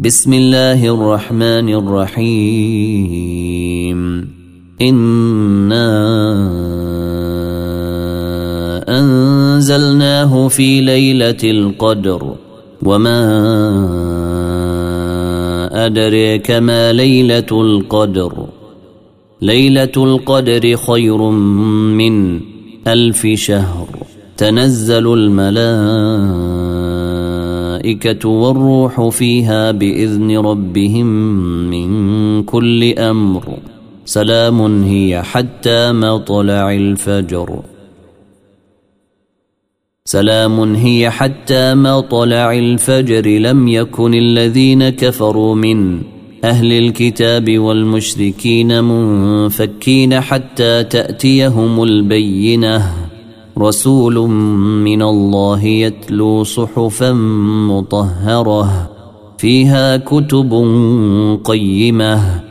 بسم الله الرحمن الرحيم. إنا أنزلناه في ليلة القدر. وما أدريك ما ليلة القدر. ليلة القدر خير من ألف شهر. تنزل الملائكة والروح فيها بإذن ربهم من كل أمر. سلام هي حتى مطلع الفجر. سلام هي حتى مطلع الفجر. لم يكن الذين كفروا من أهل الكتاب والمشركين منفكين حتى تأتيهم البينة. رسول من الله يتلو صحفا مطهرة فيها كتب قيمة.